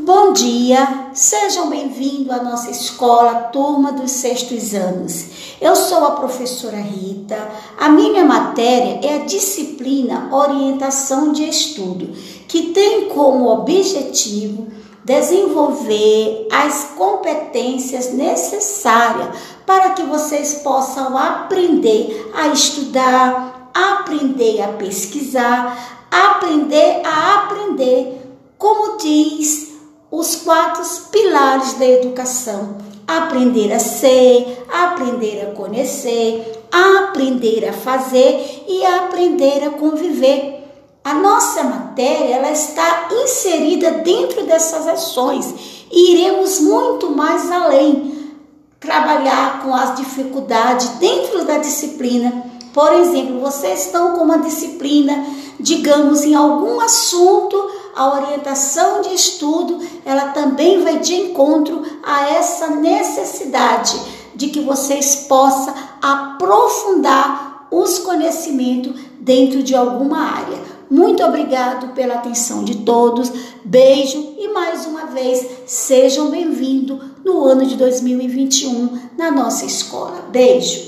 Bom dia, sejam bem-vindos à nossa escola, turma dos sextos anos. Eu sou a professora Rita. A minha matéria é a disciplina Orientação de Estudo, que tem como objetivo desenvolver as competências necessárias para que vocês possam aprender a estudar, aprender a pesquisar, aprender a aprender, os quatro pilares da educação: aprender a ser, aprender a conhecer, aprender a fazer e aprender a conviver. A nossa matéria ela está inserida dentro dessas ações e iremos muito mais além, trabalhar com as dificuldades dentro da disciplina. Por exemplo, vocês estão com uma disciplina, digamos, em algum assunto a orientação de estudo, ela também vai de encontro a essa necessidade de que vocês possam aprofundar os conhecimentos dentro de alguma área. Muito obrigado pela atenção de todos. Beijo e mais uma vez sejam bem-vindos no ano de 2021 na nossa escola. Beijo.